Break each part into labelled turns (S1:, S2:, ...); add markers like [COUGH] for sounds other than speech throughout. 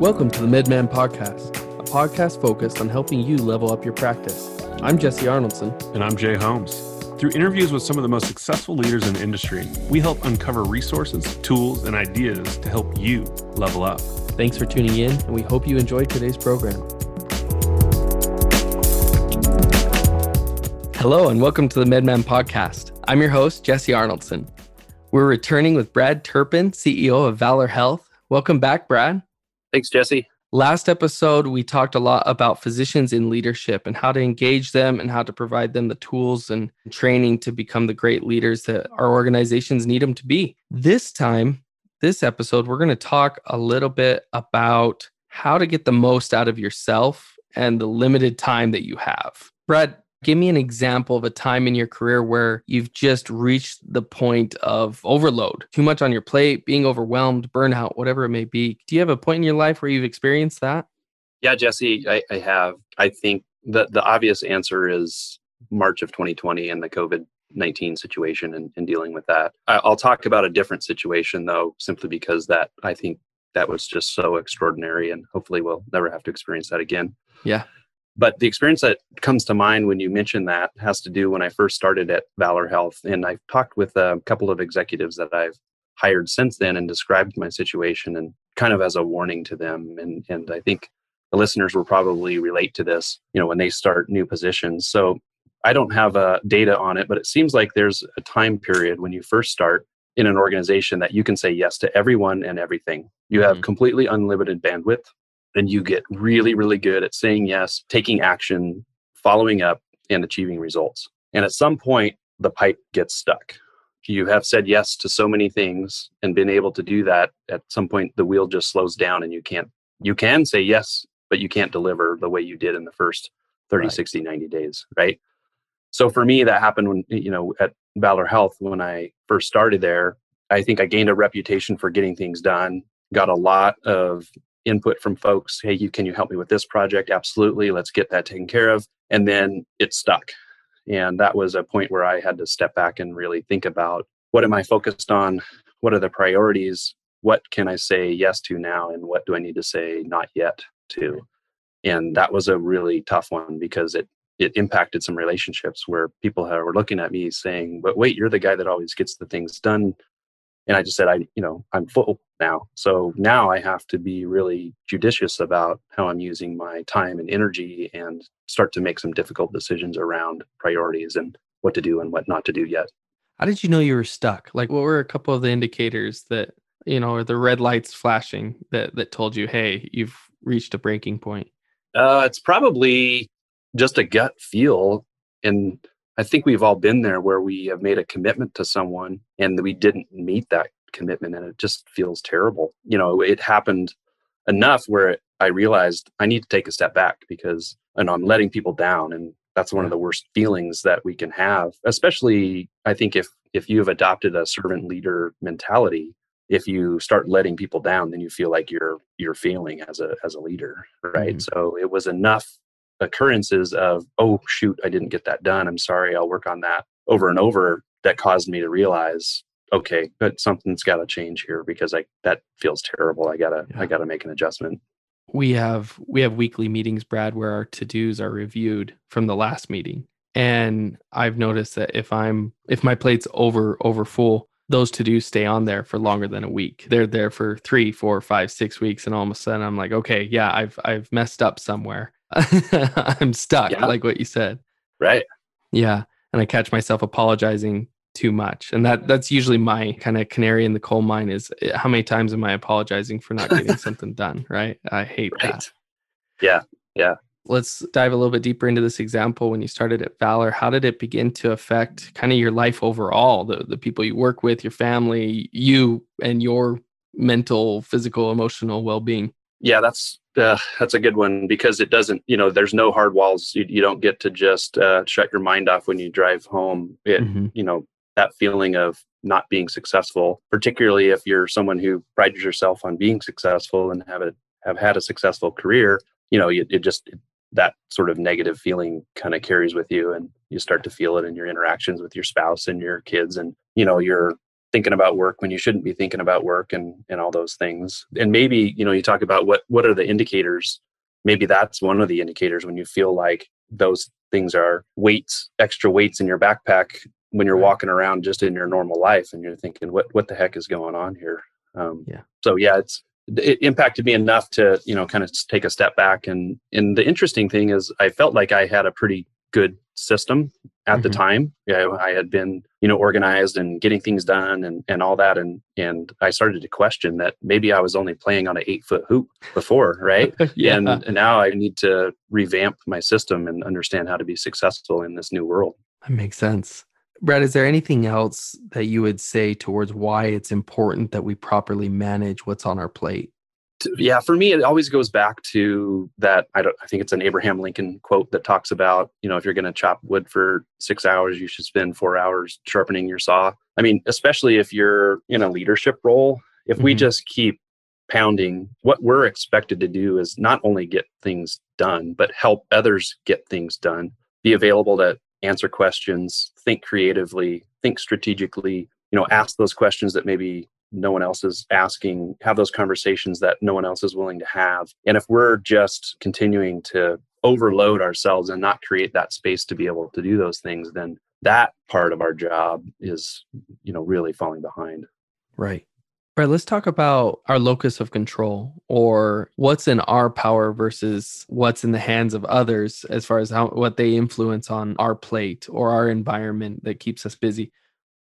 S1: Welcome to the Medman Podcast, a podcast focused on helping you level up your practice. I'm Jesse Arnoldson.
S2: And I'm Jay Holmes. Through interviews with some of the most successful leaders in the industry, we help uncover resources, tools, and ideas to help you level up.
S1: Thanks for tuning in, and we hope you enjoyed today's program. Hello, and welcome to the MedMan Podcast. I'm your host, Jesse Arnoldson. We're returning with Brad Turpen, CEO of Valor Health. Welcome back, Brad.
S3: Thanks, Jesse.
S1: Last episode, we talked a lot about physicians in leadership and how to engage them and how to provide them the tools and training to become the great leaders that our organizations need them to be. This time, this episode, we're going to talk a little bit about how to get the most out of yourself and the limited time that you have. Brad, Give me an example of a time in your career where you've just reached the point of overload, too much on your plate, being overwhelmed, burnout, whatever it may be. Do you have a point in your life where you've experienced that?
S3: Yeah, Jesse, I, I have. I think the, the obvious answer is March of 2020 and the COVID 19 situation and, and dealing with that. I'll talk about a different situation though, simply because that I think that was just so extraordinary and hopefully we'll never have to experience that again.
S1: Yeah.
S3: But the experience that comes to mind when you mention that has to do when I first started at Valor Health. And I've talked with a couple of executives that I've hired since then and described my situation and kind of as a warning to them. And, and I think the listeners will probably relate to this, you know, when they start new positions. So I don't have uh, data on it, but it seems like there's a time period when you first start in an organization that you can say yes to everyone and everything. You have mm-hmm. completely unlimited bandwidth and you get really, really good at saying yes, taking action, following up, and achieving results. And at some point, the pipe gets stuck. You have said yes to so many things and been able to do that. At some point, the wheel just slows down and you can't, you can say yes, but you can't deliver the way you did in the first 30, right. 60, 90 days. Right. So for me, that happened when, you know, at Valor Health, when I first started there, I think I gained a reputation for getting things done, got a lot of input from folks hey you can you help me with this project? Absolutely let's get that taken care of and then it stuck. And that was a point where i had to step back and really think about what am i focused on? What are the priorities? What can i say yes to now and what do i need to say not yet to? And that was a really tough one because it it impacted some relationships where people were looking at me saying but wait you're the guy that always gets the things done and i just said i you know i'm full now. So now i have to be really judicious about how i'm using my time and energy and start to make some difficult decisions around priorities and what to do and what not to do yet.
S1: How did you know you were stuck? Like what were a couple of the indicators that you know or the red lights flashing that that told you hey you've reached a breaking point?
S3: Uh it's probably just a gut feel and I think we've all been there where we have made a commitment to someone and we didn't meet that commitment and it just feels terrible. You know, it happened enough where I realized I need to take a step back because and I'm letting people down and that's one of the worst feelings that we can have, especially I think if if you have adopted a servant leader mentality, if you start letting people down then you feel like you're you're failing as a as a leader, right? Mm-hmm. So it was enough occurrences of oh shoot i didn't get that done i'm sorry i'll work on that over and over that caused me to realize okay but something's got to change here because i that feels terrible i gotta yeah. i gotta make an adjustment.
S1: We have we have weekly meetings brad where our to-dos are reviewed from the last meeting and i've noticed that if i'm if my plate's over over full those to-dos stay on there for longer than a week. They're there for three four five six weeks and all of a sudden i'm like okay yeah i've i've messed up somewhere [LAUGHS] I'm stuck, yeah. like what you said.
S3: Right.
S1: Yeah. And I catch myself apologizing too much. And that that's usually my kind of canary in the coal mine is eh, how many times am I apologizing for not getting [LAUGHS] something done? Right. I hate right. that.
S3: Yeah. Yeah.
S1: Let's dive a little bit deeper into this example. When you started at Valor, how did it begin to affect kind of your life overall? The the people you work with, your family, you and your mental, physical, emotional well-being?
S3: Yeah, that's uh, that's a good one because it doesn't, you know, there's no hard walls. You, you don't get to just uh, shut your mind off when you drive home. It, mm-hmm. you know, that feeling of not being successful, particularly if you're someone who prides yourself on being successful and have a have had a successful career. You know, it, it just it, that sort of negative feeling kind of carries with you, and you start to feel it in your interactions with your spouse and your kids, and you know, your thinking about work when you shouldn't be thinking about work and and all those things. And maybe you know you talk about what what are the indicators. Maybe that's one of the indicators when you feel like those things are weights extra weights in your backpack when you're walking around just in your normal life and you're thinking what what the heck is going on here? Um, yeah. so yeah it's it impacted me enough to you know kind of take a step back and and the interesting thing is i felt like i had a pretty good system at mm-hmm. the time. Yeah, I had been, you know, organized and getting things done and, and all that. And and I started to question that maybe I was only playing on an eight foot hoop before, right? [LAUGHS] yeah. And, and now I need to revamp my system and understand how to be successful in this new world.
S1: That makes sense. Brad, is there anything else that you would say towards why it's important that we properly manage what's on our plate?
S3: Yeah, for me, it always goes back to that. I don't. I think it's an Abraham Lincoln quote that talks about, you know, if you're going to chop wood for six hours, you should spend four hours sharpening your saw. I mean, especially if you're in a leadership role, if mm-hmm. we just keep pounding, what we're expected to do is not only get things done, but help others get things done. Be available to answer questions, think creatively, think strategically. You know, ask those questions that maybe no one else is asking, have those conversations that no one else is willing to have. And if we're just continuing to overload ourselves and not create that space to be able to do those things, then that part of our job is, you know, really falling behind.
S1: Right. Right, let's talk about our locus of control or what's in our power versus what's in the hands of others as far as how what they influence on our plate or our environment that keeps us busy.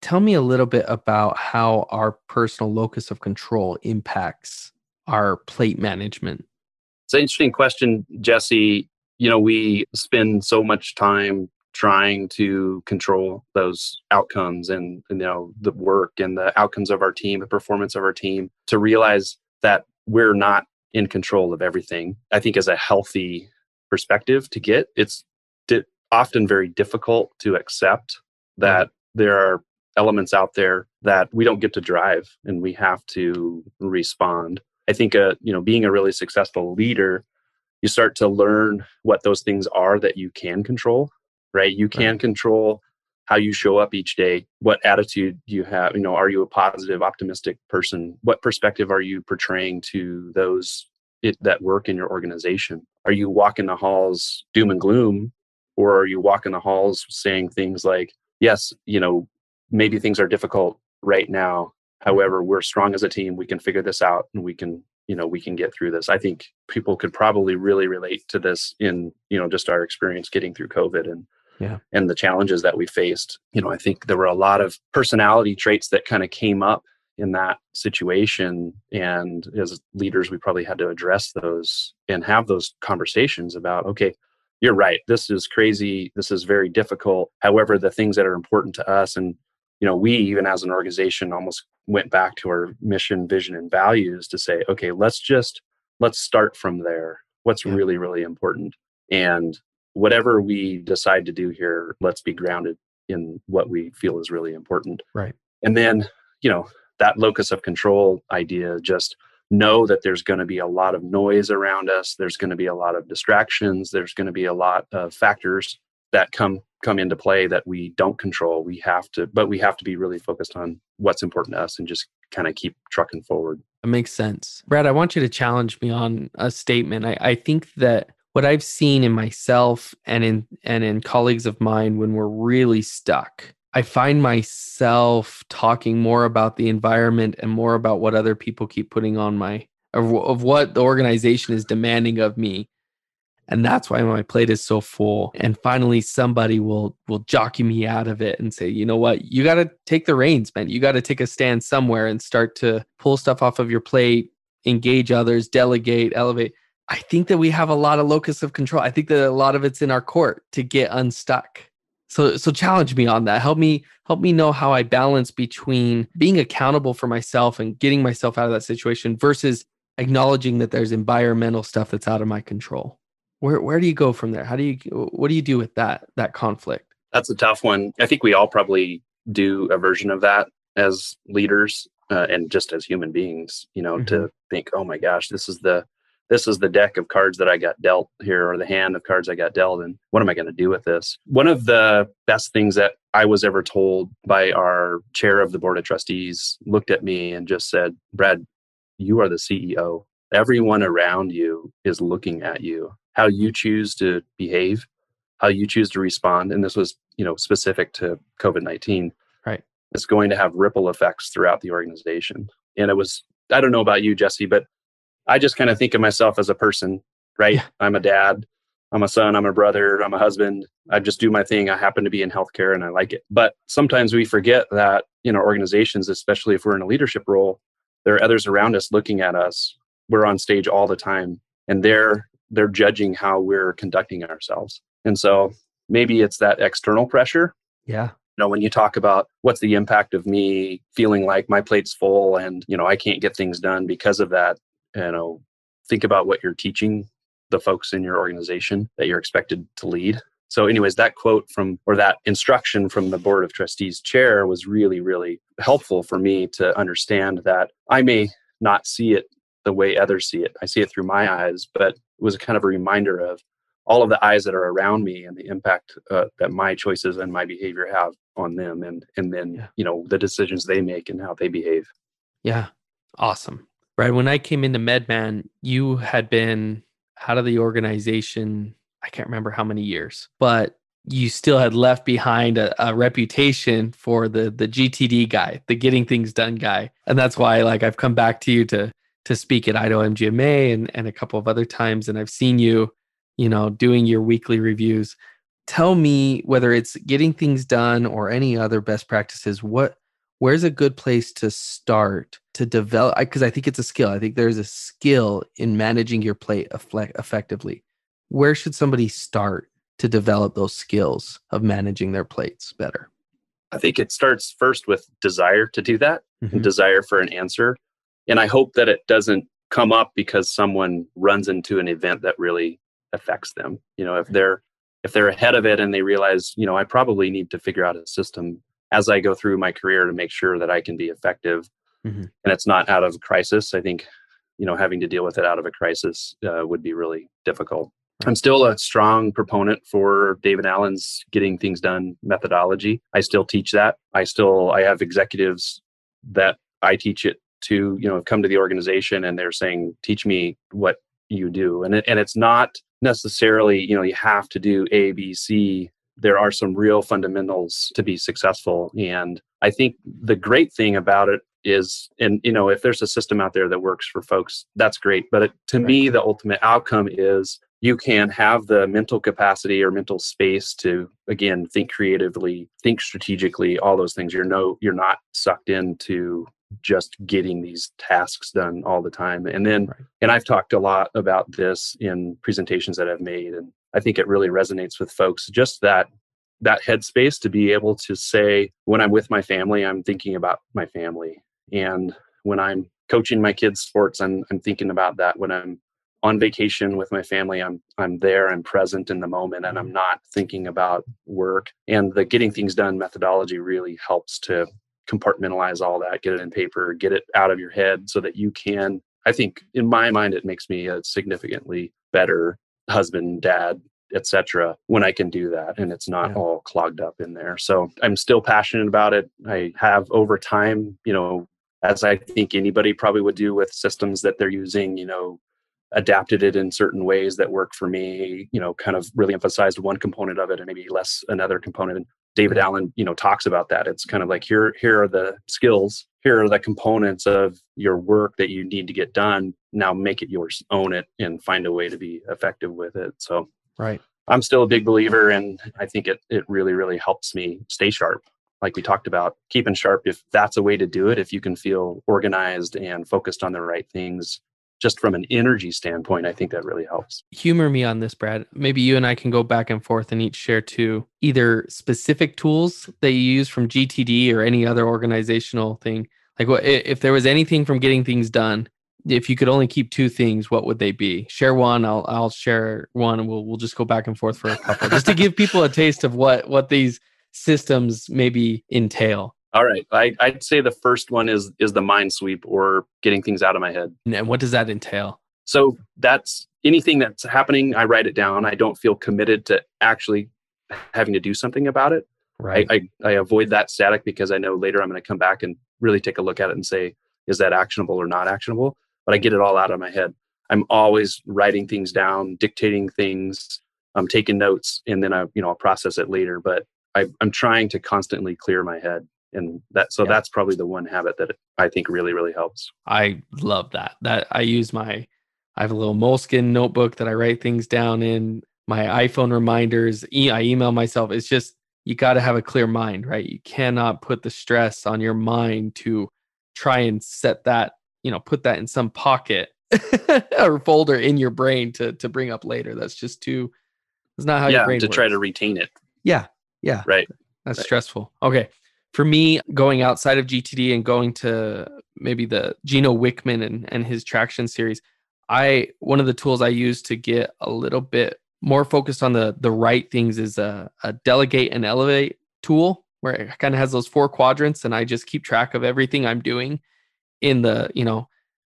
S1: Tell me a little bit about how our personal locus of control impacts our plate management.
S3: It's an interesting question, Jesse. You know, we spend so much time trying to control those outcomes and, you know the work and the outcomes of our team the performance of our team to realize that we're not in control of everything i think as a healthy perspective to get it's di- often very difficult to accept mm-hmm. that there are elements out there that we don't get to drive and we have to respond. I think uh, you know being a really successful leader, you start to learn what those things are that you can control, right? You can right. control how you show up each day, what attitude you have, you know, are you a positive, optimistic person? What perspective are you portraying to those it, that work in your organization? Are you walking the halls doom and gloom or are you walking the halls saying things like, yes, you know, maybe things are difficult right now. Mm-hmm. However we're strong as a team. We can figure this out and we can you know we can get through this. I think people could probably really relate to this in you know just our experience getting through covid and yeah. and the challenges that we faced. You know i think there were a lot of personality traits that kind of came up in that situation and as leaders we probably had to address those and have those conversations about okay you're right. This is crazy. This is very difficult. However the things that are important to us and you know we even as an organization almost went back to our mission vision and values to say okay let's just let's start from there. What's yeah. really really important? And whatever we decide to do here let's be grounded in what we feel is really important.
S1: Right.
S3: And then you know that locus of control idea just know that there's going to be a lot of noise around us. There's going to be a lot of distractions. There's going to be a lot of factors that come come into play that we don't control. We have to but we have to be really focused on what's important to us and just kind of keep trucking forward.
S1: That makes sense. Brad i want you to challenge me on a statement. I, I think that what i've seen in myself and in and in colleagues of mine when we're really stuck i find myself talking more about the environment and more about what other people keep putting on my of, of what the organization is demanding of me and that's why my plate is so full. And finally somebody will will jockey me out of it and say you know what? You got to take the reins man. You got to take a stand somewhere and start to pull stuff off of your plate engage others delegate elevate. I think that we have a lot of locus of control. I think that a lot of it's in our court to get unstuck. So so challenge me on that. Help me help me know how i balance between being accountable for myself and getting myself out of that situation versus acknowledging that there's environmental stuff that's out of my control where where do you go from there how do you what do you do with that that conflict
S3: that's a tough one i think we all probably do a version of that as leaders uh, and just as human beings you know mm-hmm. to think oh my gosh this is the this is the deck of cards that I got dealt here, or the hand of cards I got dealt, and what am I going to do with this? One of the best things that I was ever told by our chair of the board of trustees looked at me and just said, Brad, you are the CEO. Everyone around you is looking at you. How you choose to behave, how you choose to respond, and this was, you know, specific to COVID 19.
S1: Right.
S3: It's going to have ripple effects throughout the organization. And it was, I don't know about you, Jesse, but I just kind of think of myself as a person, right? Yeah. I'm a dad, I'm a son, I'm a brother, I'm a husband. I just do my thing. I happen to be in healthcare and I like it. But sometimes we forget that you know, organizations, especially if we're in a leadership role, there are others around us looking at us. We're on stage all the time and they're they're judging how we're conducting ourselves. And so maybe it's that external pressure.
S1: Yeah.
S3: You know, when you talk about what's the impact of me feeling like my plate's full and, you know, I can't get things done because of that, you know, think about what you're teaching the folks in your organization that you're expected to lead. So, anyways, that quote from or that instruction from the Board of Trustees chair was really, really helpful for me to understand that I may not see it the way others see it. I see it through my eyes, but it was a kind of a reminder of all of the eyes that are around me and the impact uh, that my choices and my behavior have on them and and then yeah. you know the decisions they make and how they behave
S1: yeah awesome right when I came into MedMan, you had been out of the organization, I can't remember how many years, but you still had left behind a, a, reputation for the the GTD guy, the getting things done guy. And that's why like I've come back to you to to speak at Idaho MGMA and, and a couple of other times. And I've seen you, you know, doing your weekly reviews. Tell me whether it's getting things done or any other best practices, what where's a good place to start to develop because I think it's a skill. I think there's a skill in managing your plate effectively. Where should somebody start to develop those skills of managing their plates better?
S3: I think it starts first with desire to do that, mm-hmm. desire for an answer. And I hope that it doesn't come up because someone runs into an event that really affects them. You know, if they're if they're ahead of it and they realize, you know, I probably need to figure out a system as I go through my career to make sure that I can be effective. Mm-hmm. And it's not out of crisis. I think, you know, having to deal with it out of a crisis uh, would be really difficult. I'm still a strong proponent for David Allen's getting things done methodology. I still teach that. I still I have executives that I teach it to, you know, have come to the organization and they're saying, "Teach me what you do." And it, and it's not necessarily, you know, you have to do A, B, C there are some real fundamentals to be successful. And I think the great thing about it is, and you know, if there's a system out there that works for folks, that's great. But it, to right. me, the ultimate outcome is you can have the mental capacity or mental space to again think creatively think strategically all those things you're no you're not sucked into just getting these tasks done all the time and then right. and i've talked a lot about this in presentations that i've made and I think it really resonates with folks. Just that that headspace to be able to say, when I'm with my family, I'm thinking about my family, and when I'm coaching my kids' sports, I'm I'm thinking about that. When I'm on vacation with my family, I'm I'm there, I'm present in the moment, and I'm not thinking about work. And the getting things done methodology really helps to compartmentalize all that, get it in paper, get it out of your head so that you can. I think in my mind, it makes me a significantly better husband, dad, etc. when I can do that and it's not yeah. all clogged up in there. So I'm still passionate about it. I have over time, you know, as I think anybody probably would do with systems that they're using, you know, adapted it in certain ways that work for me, you know, kind of really emphasized one component of it and maybe less another component. David Allen, you know, talks about that. It's kind of like here, here are the skills, here are the components of your work that you need to get done. Now make it yours, own it, and find a way to be effective with it. So,
S1: right.
S3: I'm still a big believer, and I think it it really really helps me stay sharp. Like we talked about, keeping sharp. If that's a way to do it, if you can feel organized and focused on the right things, just from an energy standpoint, I think that really helps.
S1: Humor me on this, Brad. Maybe you and I can go back and forth and each share two either specific tools that you use from GTD or any other organizational thing. Like, what if there was anything from getting things done? If you could only keep two things, what would they be? Share one. I'll I'll share one, and we'll we'll just go back and forth for a couple, just to give people a taste of what what these systems maybe entail.
S3: All right. I, I'd say the first one is is the mind sweep or getting things out of my head.
S1: And what does that entail?
S3: So that's anything that's happening, I write it down. I don't feel committed to actually having to do something about it.
S1: Right.
S3: I, I, I avoid that static because I know later I'm going to come back and really take a look at it and say, is that actionable or not actionable? But I get it all out of my head. I'm always writing things down, dictating things, I'm taking notes, and then I, you know, I'll process it later. But I, I'm trying to constantly clear my head, and that so
S1: Yeah.
S3: that's probably the one habit that I think really really helps.
S1: I love that. That I use my I have a little Moleskine notebook that I write things down in. My iPhone reminders, e- I email myself. It's just you got to have a clear mind, right? You cannot put the stress on your mind to try and set that, you know, put that in some pocket [LAUGHS] or folder in your brain to to bring up later. That's just too that's not how your
S3: yeah,
S1: brain
S3: to try to retain it.
S1: Yeah. Yeah.
S3: Right.
S1: That's
S3: Right.
S1: stressful. Okay. For me, going outside of GTD and going to maybe the Gino Wickman and, and his traction series, I one of the tools I use to get a little bit more focused on the the right things is a, a delegate and elevate tool where it kind of has those four quadrants and I just keep track of everything I'm doing in the, you know,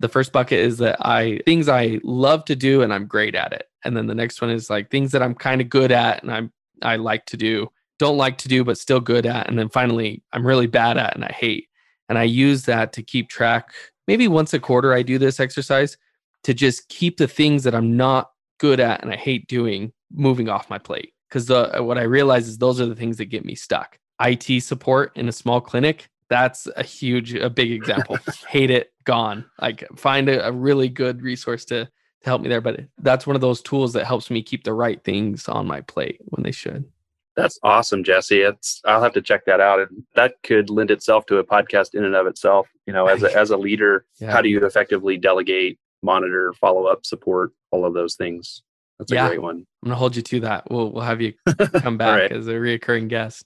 S1: the first bucket is that I things I love to do and I'm great at it. And then the next one is like things that I'm kind of good at and I'm I like to do, don't like to do but still good at. And then finally I'm really bad at and I hate. And I use that to keep track. Maybe once a quarter I do this exercise to just keep the things that I'm not good at and I hate doing moving off my plate. Because uh, what I realize is those are the things that get me stuck. IT support in a small clinic, that's a huge, a big example. [LAUGHS] hate it, gone. Like find a, a really good resource to to help me there. But that's one of those tools that helps me keep the right things on my plate when they should.
S3: That's awesome, Jesse. It's I'll have to check that out, and that could lend itself to a podcast in and of itself. You know, as a as a leader, [LAUGHS]
S1: Yeah.
S3: how do you effectively delegate, monitor, follow up, support, all of those things? That's a
S1: Yeah.
S3: great one.
S1: I'm gonna hold you to that. We'll we'll have you [LAUGHS] come back
S3: right.
S1: as a reoccurring guest.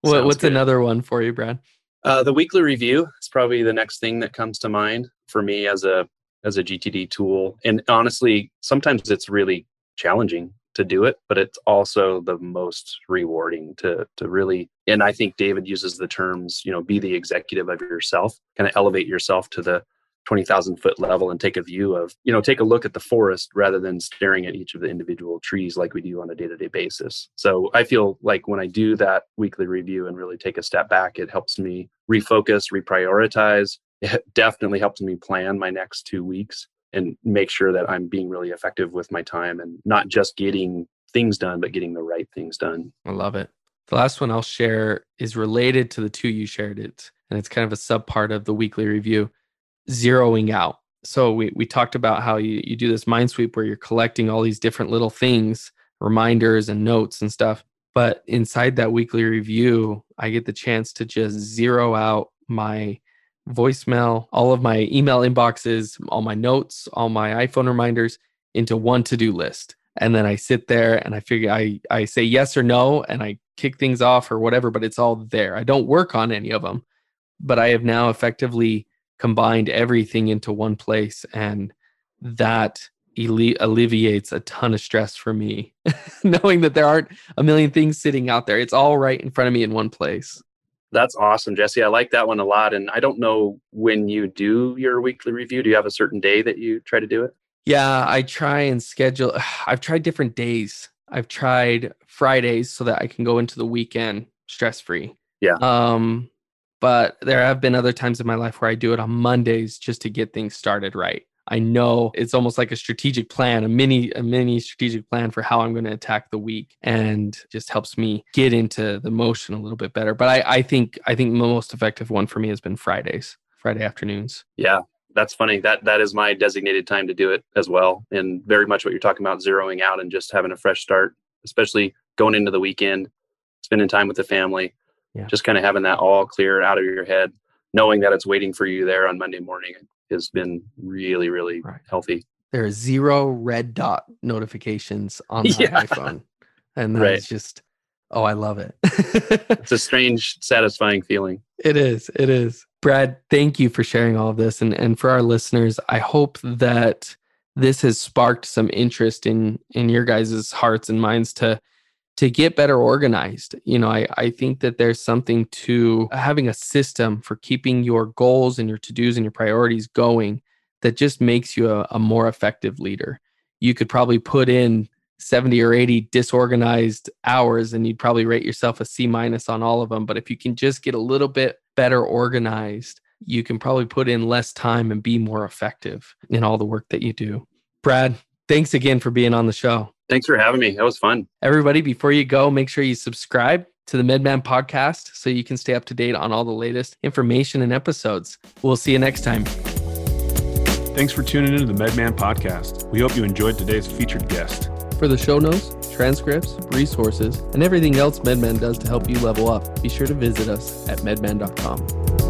S1: What,
S3: Sounds
S1: what's
S3: good.
S1: another one for you, Brad?
S3: Uh, the weekly review is probably the next thing that comes to mind for me as a as a GTD tool. And honestly, sometimes it's really challenging to do it, but it's also the most rewarding to to really. And I think David uses the terms, you know, be the executive of yourself, kind of elevate yourself to the twenty thousand foot level and take a view of, you know, take a look at the forest rather than staring at each of the individual trees like we do on a day to day basis. So I feel like when I do that weekly review and really take a step back, it helps me refocus, reprioritize. It definitely helps me plan my next two weeks and make sure that I'm being really effective with my time and not just getting things done, but getting the right things done.
S1: I love it. The last one I'll share is related to the two you shared it, and it's kind of a sub part of the weekly review, zeroing out. So we we talked about how you you do this mind sweep where you're collecting all these different little things, reminders and notes and stuff. But inside that weekly review, I get the chance to just zero out my voicemail, all of my email inboxes, all my notes, all my iPhone reminders into one to-do list. And then I sit there and I figure I I say yes or no and I kick things off or whatever, but it's all there. I don't work on any of them, but I have now effectively combined everything into one place and that alle- alleviates a ton of stress for me [LAUGHS] knowing that there aren't a million things sitting out there. It's all right in front of me in one place.
S3: That's awesome, Jesse. I like that one a lot. And I don't know when you do your weekly review. Do you have a certain day that you try to do it?
S1: Yeah, I try and schedule. [SIGHS] I've tried different days. I've tried Fridays so that I can go into the weekend stress free.
S3: Yeah.
S1: Um, but there have been other times in my life where I do it on Mondays just to get things started right. I know it's almost like a strategic plan, a mini a mini strategic plan for how I'm going to attack the week and just helps me get into the motion a little bit better. But I, I think I think the most effective one for me has been Fridays, Friday afternoons.
S3: Yeah, that's funny. That that is my designated time to do it as well. And very much what you're talking about, zeroing out and just having a fresh start, especially going into the weekend, spending time with the family.
S1: Yeah.
S3: Just kind of having that all clear out of your head, knowing that it's waiting for you there on Monday morning has been really, really
S1: Right.
S3: healthy.
S1: there are zero red dot notifications [LAUGHS] on my
S3: Yeah.
S1: iPhone. And that's
S3: Right.
S1: just, oh, I love it.
S3: It's a strange, satisfying feeling.
S1: it is. It is. Brad, thank you for sharing all of this. And, and for our listeners, I hope that this has sparked some interest in in your guys' hearts and minds to to get better organized. You know, I, I think that there's something to having a system for keeping your goals and your to-dos and your priorities going that just makes you a, a more effective leader. You could probably put in 70 or 80 disorganized hours and you'd probably rate yourself a C minus on all of them. But if you can just get a little bit better organized, you can probably put in less time and be more effective in all the work that you do. Brad, thanks again for being on the show.
S3: Thanks for having me. That was fun.
S1: Everybody, before you go, make sure you subscribe to the MedMan podcast so you can stay up to date on all the latest information and episodes. We'll see you next time.
S2: Thanks for tuning into the MedMan podcast. We hope you enjoyed today's featured guest.
S1: For the show notes, transcripts, resources, and everything else MedMan does to help you level up, be sure to visit us at medman.com.